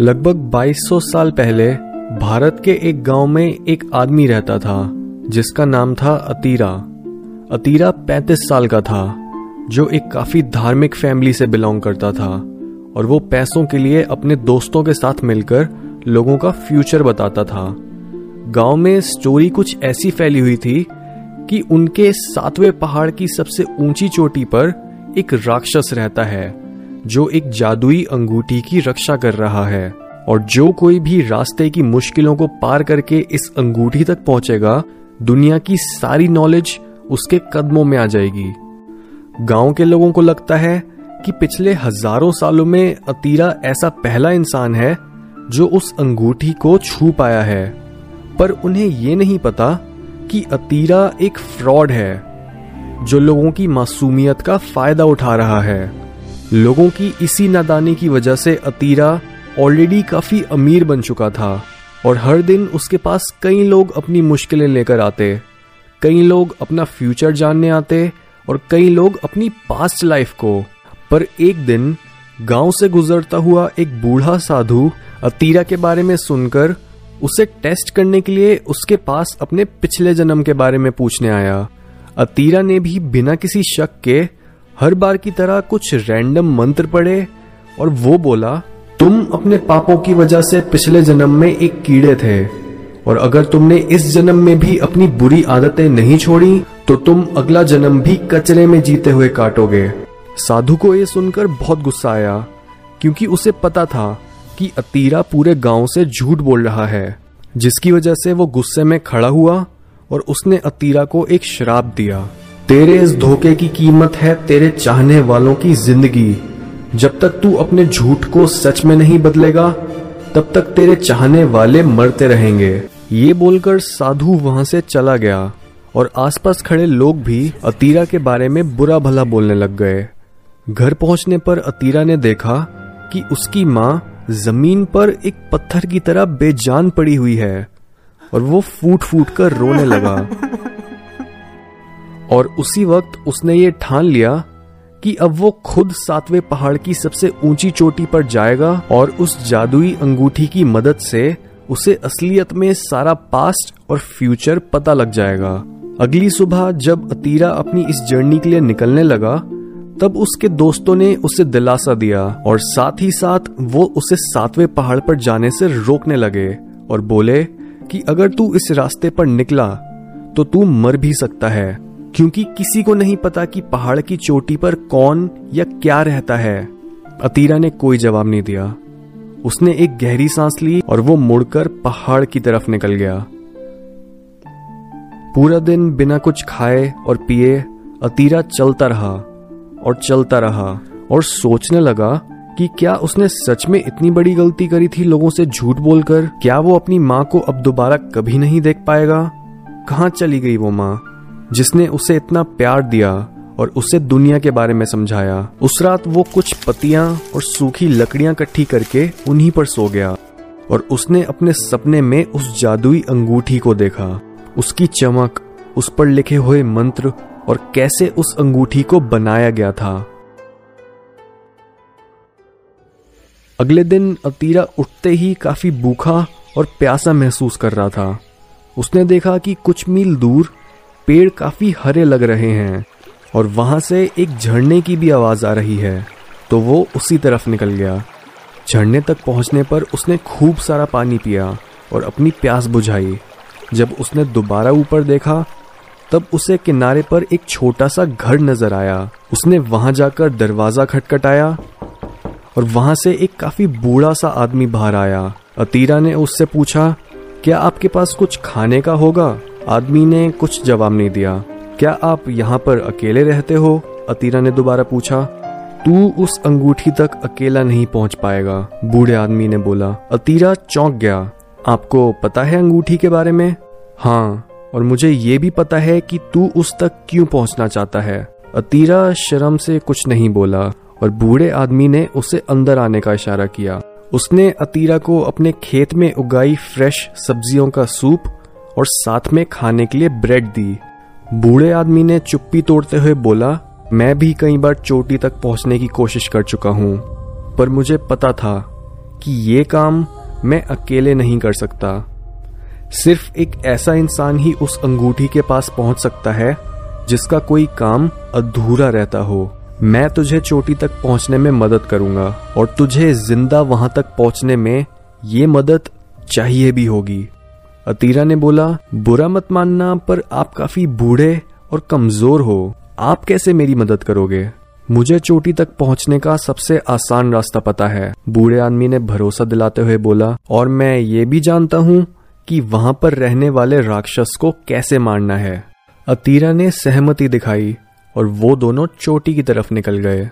लगभग 2200 साल पहले भारत के एक गाँव में एक आदमी रहता था, जिसका नाम था अतीरा। अतीरा 35 साल का था, जो एक काफ़ी धार्मिक फैमिली से बिलोंग करता था, और वो पैसों के लिए अपने दोस्तों के साथ मिलकर लोगों का फ्यूचर बताता था। गाँव में स्टोरी कुछ ऐसी फैली हुई थी कि उनके सातवें पहाड़ की सबसे ऊँची चोटी पर एक राक्षस रहता है। जो एक जादुई अंगूठी की रक्षा कर रहा है, और जो कोई भी रास्ते की मुश्किलों को पार करके इस अंगूठी तक पहुंचेगा, दुनिया की सारी नॉलेज उसके कदमों में आ जाएगी। गाँव के लोगों को लगता है कि पिछले हज़ारों सालों में अतीरा ऐसा पहला इंसान है, जो उस अंगूठी को छू पाया है। पर उन्हें ये नहीं पता कि अतीरा एक फ्रॉड है, जो लोगों की मासूमियत का फ़ायदा उठा रहा है। लोगों की इसी नादानी की वजह से अतीरा ऑलरेडी काफ़ी अमीर बन चुका था और हर दिन उसके पास कई लोग अपनी मुश्किलें लेकर आते, कई लोग अपना फ्यूचर जानने आते और कई लोग अपनी पास्ट लाइफ को। पर एक दिन गाँव से गुजरता हुआ एक बूढ़ा साधु अतीरा के बारे में सुनकर उसे टेस्ट करने के लिए उसके पास अपने पिछले जन्म के बारे में पूछने आया। अतीरा ने भी बिना किसी शक के हर बार की तरह कुछ रैंडम मंत्र पढ़े और वो बोला, तुम अपने पापों की वजह से पिछले जन्म में एक कीड़े थे और अगर तुमने इस जन्म में भी अपनी बुरी आदतें नहीं छोड़ी तो तुम अगला जन्म भी कचरे में जीते हुए काटोगे। साधु को यह सुनकर बहुत गुस्सा आया, क्योंकि उसे पता था कि अतीरा पूरे गाँव से झूठ बोल रहा है, जिसकी वजह से वो गुस्से में खड़ा हुआ और उसने अतीरा को एक शराब दिया। तेरे इस धोखे की कीमत है तेरे चाहने वालों की ज़िंदगी। जब तक तू अपने झूठ को सच में नहीं बदलेगा, तब तक तेरे चाहने वाले मरते रहेंगे। ये बोलकर साधु वहाँ से चला गया और आसपास खड़े लोग भी अतीरा के बारे में बुरा भला बोलने लग गए। घर पहुँचने पर अतीरा ने देखा कि उसकी माँ ज़मीन पर एक पत्थर की तरह बेजान पड़ी हुई है और वो फूट फूट कर रोने लगा। और उसी वक्त उसने ये ठान लिया कि अब वो खुद सातवें पहाड़ की सबसे ऊँची चोटी पर जाएगा और उस जादुई अंगूठी की मदद से उसे असलियत में सारा पास्ट और फ्यूचर पता लग जाएगा। अगली सुबह जब अतीरा अपनी इस जर्नी के लिए निकलने लगा, तब उसके दोस्तों ने उसे दिलासा दिया और साथ ही साथ वो उसे सातवें पहाड़ पर जाने से रोकने लगे और बोले कि अगर तू इस रास्ते पर निकला तो तू मर भी सकता है। क्योंकि किसी को नहीं पता कि पहाड़ की चोटी पर कौन या क्या रहता है। अतीरा ने कोई जवाब नहीं दिया। उसने एक गहरी सांस ली और वो मुड़कर पहाड़ की तरफ़ निकल गया। पूरा दिन बिना कुछ खाए और पिए, अतीरा चलता रहा और चलता रहा और सोचने लगा कि क्या उसने सच में इतनी बड़ी गलती करी थी लोगों से झूठ बोलकर? क्या वो अपनी माँ को अब दोबारा कभी नहीं देख पाएगा? कहाँ चली गई वो माँ? जिसने उसे इतना प्यार दिया और उसे दुनिया के बारे में समझाया। उस रात वो कुछ पतियाँ और सूखी लकड़ियाँ इकट्ठी करके उन्हीं पर सो गया और उसने अपने सपने में उस जादुई अंगूठी को देखा। उसकी चमक, उस पर लिखे हुए मंत्र और कैसे उस अंगूठी को बनाया गया था। अगले दिन अतीरा उठते ही काफ़ी भूखा और प्यासा महसूस कर रहा था। उसने देखा कि कुछ मील दूर पेड़ काफ़ी हरे लग रहे हैं और वहाँ से एक झरने की भी आवाज़ आ रही है। तो वो उसी तरफ़ निकल गया। झरने तक पहुँचने पर उसने खूब सारा पानी पिया और अपनी प्यास बुझाई। जब उसने दोबारा ऊपर देखा, तब उसे किनारे पर एक छोटा सा घर नज़र आया। उसने वहाँ जाकर दरवाज़ा खटखटाया और वहाँ से एक काफ़ी बूढ़ा सा आदमी बाहर आया। अतीरा ने उससे पूछा, क्या आपके पास कुछ खाने का होगा? आदमी ने कुछ जवाब नहीं दिया। क्या आप यहाँ पर अकेले रहते हो? अतीरा ने दोबारा पूछा। तू उस अंगूठी तक अकेला नहीं पहुँच पाएगा, बूढ़े आदमी ने बोला। अतीरा चौंक गया। आपको पता है अंगूठी के बारे में? हाँ और मुझे ये भी पता है कि तू उस तक क्यों पहुँचना चाहता है। अतीरा शर्म से कुछ नहीं बोला, और बूढ़े आदमी ने उसे अंदर आने का इशारा किया। उसने अतीरा को अपने खेत में उगाई फ्रेश सब्जियों का सूप और साथ में खाने के लिए ब्रेड दी। बूढ़े आदमी ने चुप्पी तोड़ते हुए बोला, मैं भी कई बार चोटी तक पहुँचने की कोशिश कर चुका हूँ, पर मुझे पता था कि ये काम मैं अकेले नहीं कर सकता। सिर्फ़ एक ऐसा इंसान ही उस अंगूठी के पास पहुँच सकता है, जिसका कोई काम अधूरा रहता हो। मैं तुझे चोटी तक पहुँचने में मदद करूँगा, और तुझे ज़िंदा वहाँ तक पहुँचने में ये मदद चाहिए भी होगी। अतीरा ने बोला, बुरा मत मानना, पर आप काफ़ी बूढ़े और कमज़ोर हो। आप कैसे मेरी मदद करोगे? मुझे चोटी तक पहुँचने का सबसे आसान रास्ता पता है। बूढ़े आदमी ने भरोसा दिलाते हुए बोला, और मैं ये भी जानता हूँ कि वहाँ पर रहने वाले राक्षस को कैसे मारना है। अतीरा ने सहमति दिखाई, और वो दोनों चोटी की तरफ़ निकल गए।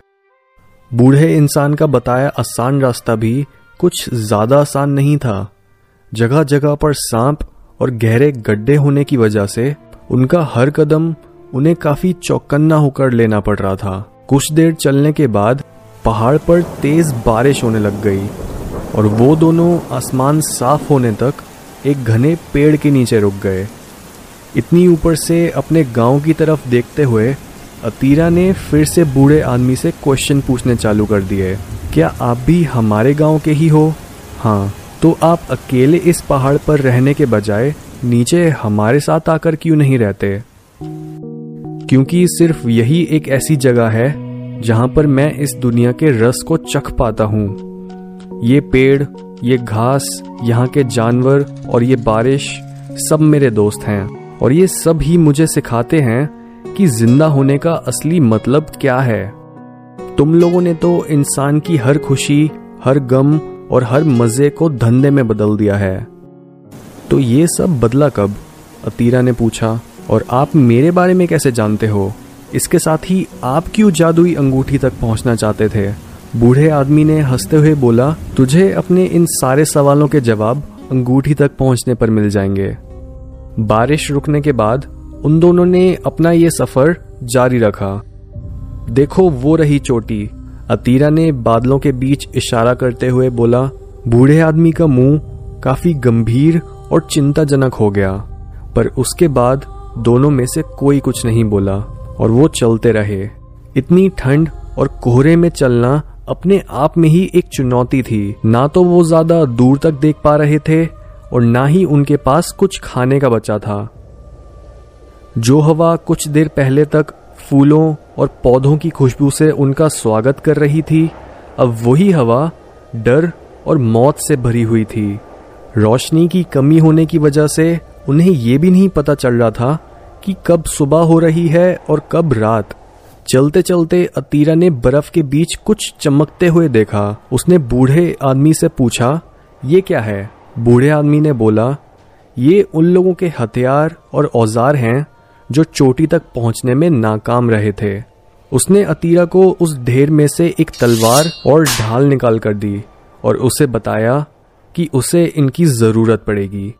बूढ़े इंसान का बताया आसान रास्ता भी कुछ ज़्यादा आसान नहीं था। जगह जगह पर सांप और गहरे गड्ढे होने की वजह से उनका हर कदम उन्हें काफ़ी चौकन्ना होकर लेना पड़ रहा था। कुछ देर चलने के बाद पहाड़ पर तेज बारिश होने लग गई और वो दोनों आसमान साफ़ होने तक एक घने पेड़ के नीचे रुक गए। इतनी ऊपर से अपने गाँव की तरफ़ देखते हुए अतीरा ने फिर से बूढ़े आदमी से क्वेश्चन पूछने चालू कर दिए, क्या आप भी हमारे गाँव के ही हो? हाँ। तो आप अकेले इस पहाड़ पर रहने के बजाय नीचे हमारे साथ आकर क्यों नहीं रहते? क्योंकि सिर्फ़ यही एक ऐसी जगह है जहाँ पर मैं इस दुनिया के रस को चख पाता हूँ। ये पेड़, ये घास, यहाँ के जानवर और ये बारिश सब मेरे दोस्त हैं। और ये सब ही मुझे सिखाते हैं कि ज़िंदा होने का असली मतलब क्या है। तुम लोगों ने तो इंसान की हर खुशी, हर गम और हर मज़े को धंधे में बदल दिया है। तो ये सब बदला कब? अतीरा ने पूछा, और आप मेरे बारे में कैसे जानते हो? इसके साथ ही आप क्यों जादुई अंगूठी तक पहुँचना चाहते थे? बूढ़े आदमी ने हँसते हुए बोला, तुझे अपने इन सारे सवालों के जवाब अंगूठी तक पहुँचने पर मिल जाएँगे। बारिश रुकने के बाद उन दोनों ने अपना ये सफ़र जारी रखा। देखो वो रही चोटी अतीरा ने बादलों के बीच इशारा करते हुए बोला, बूढ़े आदमी का मुँह काफ़ी गंभीर और चिंताजनक हो गया, पर उसके बाद दोनों में से कोई कुछ नहीं बोला और वो चलते रहे। इतनी ठंड और कोहरे में चलना अपने आप में ही एक चुनौती थी। ना तो वो ज़्यादा दूर तक देख पा रहे थे और ना ही उनके पास कुछ खाने का बचा था। जो हवा कुछ देर पहले तक फूलों और पौधों की खुशबू से उनका स्वागत कर रही थी। अब वही हवा डर और मौत से भरी हुई थी। रोशनी की कमी होने की वजह से उन्हें यह भी नहीं पता चल रहा था कि कब सुबह हो रही है और कब रात। चलते चलते अतीरा ने बर्फ़ के बीच कुछ चमकते हुए देखा। उसने बूढ़े आदमी से पूछा, ये क्या है? बूढ़े आदमी ने बोला, ये उन लोगों के हथियार और औज़ार हैं जो चोटी तक पहुँचने में नाकाम रहे थे। उसने अतीरा को उस ढेर में से एक तलवार और ढाल निकाल कर दी और उसे बताया कि उसे इनकी ज़रूरत पड़ेगी।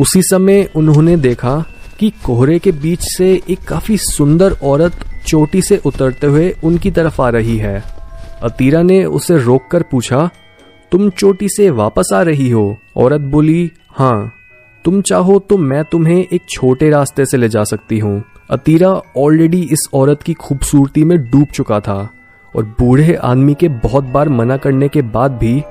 उसी समय उन्होंने देखा कि कोहरे के बीच से एक काफ़ी सुंदर औरत चोटी से उतरते हुए उनकी तरफ़ आ रही है। अतीरा ने उसे रोककर पूछा, तुम चोटी से वापस आ रही हो? औरत बोली हाँ। तुम चाहो तो मैं तुम्हें एक छोटे रास्ते से ले जा सकती हूँ। अतीरा ऑलरेडी इस औरत की खूबसूरती में डूब चुका था और बूढ़े आदमी के बहुत बार मना करने के बाद भी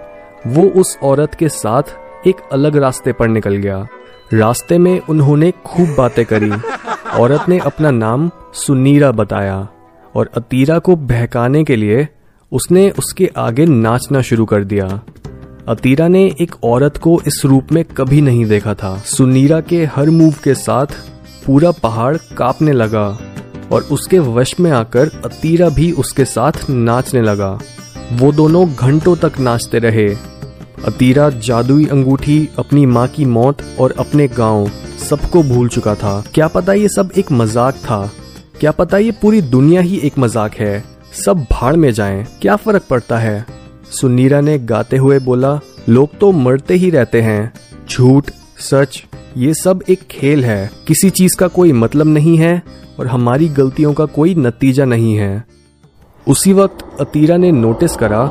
वो उस औरत के साथ एक अलग रास्ते पर निकल गया। रास्ते में उन्होंने खूब बातें करी। औरत ने अपना नाम सुनीरा बताया और अतीरा को बहकाने के लिए उसने उसके आगे नाचना शुरू कर दिया। अतीरा ने एक औरत को इस रूप में कभी नहीं देखा था। सुनीरा के हर मूव के साथ पूरा पहाड़ कांपने लगा और उसके वश में आकर अतीरा भी उसके साथ नाचने लगा। वो दोनों घंटों तक नाचते रहे। अतीरा जादुई अंगूठी, अपनी माँ की मौत और अपने गाँव सबको भूल चुका था। क्या पता ये सब एक मज़ाक था? क्या पता ये पूरी दुनिया ही एक मज़ाक है? सब भाड़ में जाएँ। क्या फ़र्क पड़ता है? सुनीरा ने गाते हुए बोला, लोग तो मरते ही रहते हैं। झूठ, सच, ये सब एक खेल है। किसी चीज़ का कोई मतलब नहीं है और हमारी गलतियों का कोई नतीजा नहीं है। उसी वक्त अतीरा ने नोटिस करा,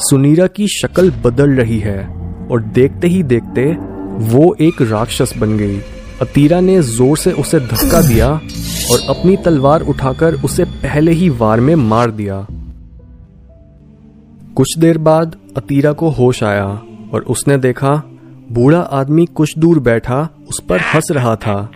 सुनीरा की शक्ल बदल रही है और देखते ही देखते वो एक राक्षस बन गई। अतीरा ने ज़ोर से उसे धक्का दिया और अपनी तलवार उठाकर उसे पहले ही वार में मार दिया। कुछ देर बाद अतीरा को होश आया और उसने देखा, बूढ़ा आदमी कुछ दूर बैठा, उस पर हंस रहा था।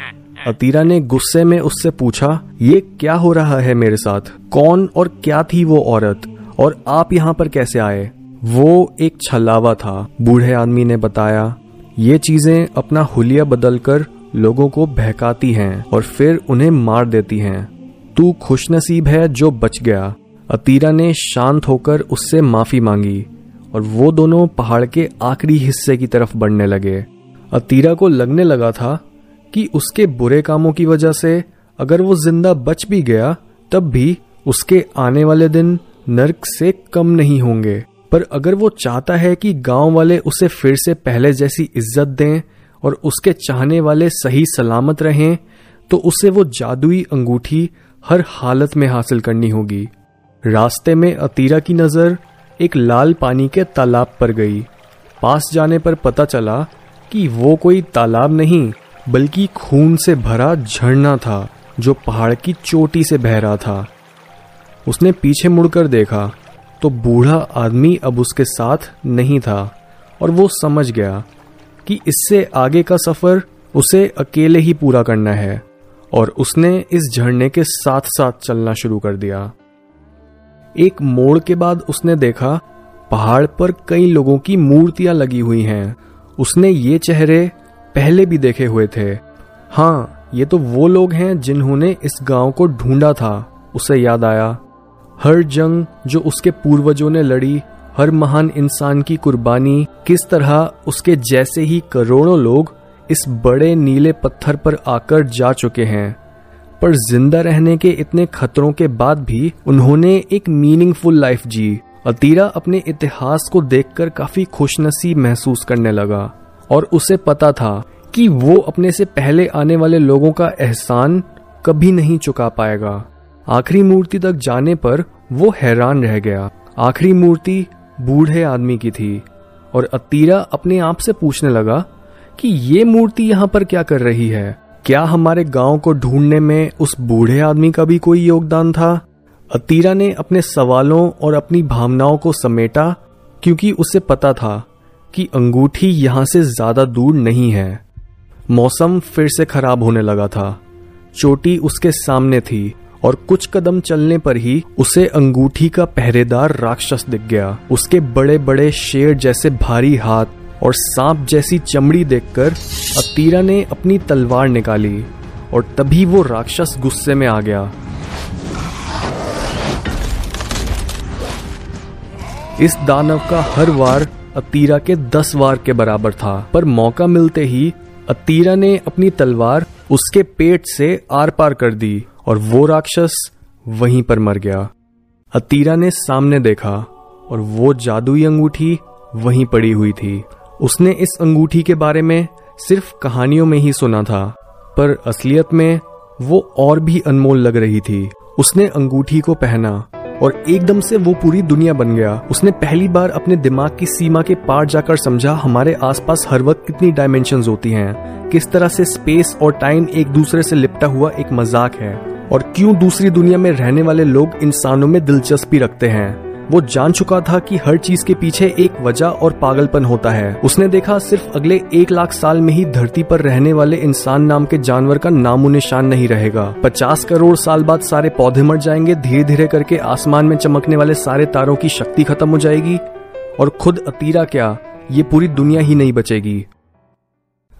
अतीरा ने गुस्से में उससे पूछा, ये क्या हो रहा है मेरे साथ? कौन और क्या थी वो औरत? और आप यहाँ पर कैसे आए? वो एक छलावा था। बूढ़े आदमी ने बताया, ये चीज़ें अपना हुलिया बदलकर लोगों को बहकाती हैं और फिर उन्हें मार देती हैं। तू खुशनसीब है जो बच गया। अतीरा ने शांत होकर उससे माफ़ी मांगी और वो दोनों पहाड़ के आखिरी हिस्से की तरफ़ बढ़ने लगे। अतीरा को लगने लगा था कि उसके बुरे कामों की वजह से अगर वो ज़िंदा बच भी गया, तब भी उसके आने वाले दिन नर्क से कम नहीं होंगे। पर अगर वो चाहता है कि गाँव वाले उसे फिर से पहले जैसी इज़्ज़त दें और उसके चाहने वाले सही सलामत रहें तो उसे वो जादुई अंगूठी हर हालत में हासिल करनी होगी। रास्ते में अतीरा की नज़र एक लाल पानी के तालाब पर गई। पास जाने पर पता चला कि वो कोई तालाब नहीं, बल्कि खून से भरा झरना था, जो पहाड़ की चोटी से बह रहा था। उसने पीछे मुड़कर देखा तो बूढ़ा आदमी अब उसके साथ नहीं था, और वो समझ गया कि इससे आगे का सफ़र उसे अकेले ही पूरा करना है, और उसने इस झरने के साथ साथ चलना शुरू कर दिया। एक मोड़ के बाद उसने देखा, पहाड़ पर कई लोगों की मूर्तियाँ लगी हुई हैं। उसने ये चेहरे पहले भी देखे हुए थे। हाँ ये तो वो लोग हैं जिन्होंने इस गाँव को ढूंढा था, उसे याद आया। हर जंग जो उसके पूर्वजों ने लड़ी, हर महान इंसान की कुर्बानी, किस तरह उसके जैसे ही करोड़ों लोग इस बड़े नीले पत्थर पर आकर जा चुके हैं। पर ज़िंदा रहने के इतने खतरों के बाद भी उन्होंने एक मीनिंगफुल लाइफ जी। अतीरा अपने इतिहास को देखकर काफ़ी खुशनसीब महसूस करने लगा और उसे पता था कि वो अपने से पहले आने वाले लोगों का एहसान कभी नहीं चुका पाएगा। आखिरी मूर्ति तक जाने पर वो हैरान रह गया। आखिरी मूर्ति बूढ़े आदमी की थी और अतीरा अपने आप से पूछने लगा कि ये मूर्ति यहाँ पर क्या कर रही है? क्या हमारे गाँव को ढूँढने में उस बूढ़े आदमी का भी कोई योगदान था? अतीरा ने अपने सवालों और अपनी भावनाओं को समेटा, क्योंकि उसे पता था कि अंगूठी यहाँ से ज़्यादा दूर नहीं है। मौसम फिर से खराब होने लगा था। चोटी उसके सामने थी और कुछ कदम चलने पर ही उसे अंगूठी का पहरेदार राक्षस दिख गया। उसके बड़े बड़े शेर जैसे भारी हाथ और सांप जैसी चमड़ी देखकर अतीरा ने अपनी तलवार निकाली और तभी वो राक्षस गुस्से में आ गया। इस दानव का हर वार अतीरा के दस वार के बराबर था, पर मौका मिलते ही अतीरा ने अपनी तलवार उसके पेट से आर पार कर दी और वो राक्षस वहीं पर मर गया। अतीरा ने सामने देखा और वो जादुई अंगूठी वहीं पड़ी हुई थी उसने इस अंगूठी के बारे में सिर्फ़ कहानियों में ही सुना था, पर असलियत में वो और भी अनमोल लग रही थी। उसने अंगूठी को पहना और एकदम से वो पूरी दुनिया बन गया। उसने पहली बार अपने दिमाग की सीमा के पार जाकर समझा, हमारे आसपास हर वक्त कितनी डायमेंशन होती हैं। किस तरह से स्पेस और टाइम एक दूसरे से लिपटा हुआ एक मज़ाक है और क्यों दूसरी दुनिया में रहने वाले लोग इंसानों में दिलचस्पी रखते हैं? वो जान चुका था कि हर चीज़ के पीछे एक वजह और पागलपन होता है। उसने देखा सिर्फ़ अगले एक लाख साल में ही धरती पर रहने वाले इंसान नाम के जानवर का नामो निशान नहीं रहेगा। पचास करोड़ साल बाद सारे पौधे मर जाएँगे धीरे धीरे करके आसमान में चमकने वाले सारे तारों की शक्ति खत्म हो जाएगी। और खुद अतीरा क्या? ये पूरी दुनिया ही नहीं बचेगी।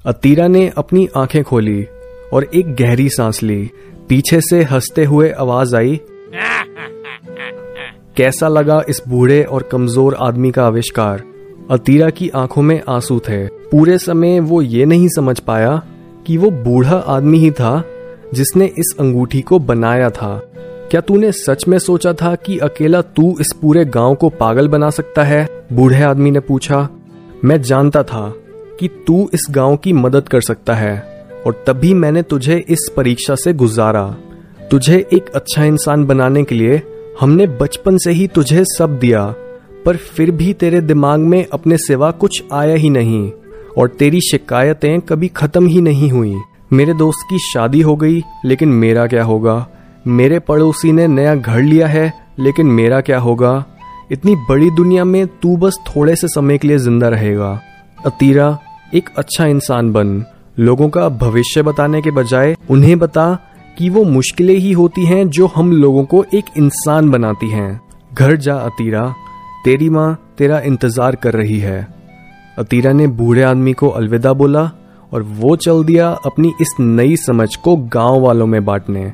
अतीरा ने अपनी आँखें खोली और एक गहरी सांस ली। पीछे से हँसते हुए आवाज़ आई कैसा लगा इस बूढ़े और कमज़ोर आदमी का आविष्कार? अतीरा की आँखों में आँसू थे। पूरे समय वो ये नहीं समझ पाया कि वो बूढ़ा आदमी ही था जिसने इस अंगूठी को बनाया था। क्या तूने सच में सोचा था कि अकेला तू इस पूरे गाँव को पागल बना सकता है? बूढ़े आदमी ने पूछा। मैं जानता था कि तू इस गाँव की मदद कर सकता है, और तभी मैंने तुझे इस परीक्षा से गुजारा। तुझे एक अच्छा इंसान बनाने के लिए हमने बचपन से ही तुझे सब दिया, पर फिर भी तेरे दिमाग में अपने सिवा कुछ आया ही नहीं, और तेरी शिकायतें कभी खत्म ही नहीं हुई। मेरे दोस्त की शादी हो गई, लेकिन मेरा क्या होगा? मेरे पड़ोसी ने नया घर लिया है, लेकिन मेरा क्या होगा? इतनी बड़ी दुनिया में तू बस थोड़े से समय के लिए ज़िंदा रहेगा। अतीरा, एक अच्छा इंसान बन। लोगों का भविष्य बताने के बजाय उन्हें बता कि वो मुश्किलें ही होती हैं जो हम लोगों को एक इंसान बनाती हैं। घर जा, अतीरा, तेरी माँ तेरा इंतज़ार कर रही है। अतीरा ने बूढ़े आदमी को अलविदा बोला और वो चल दिया अपनी इस नई समझ को गाँव वालों में बांटने।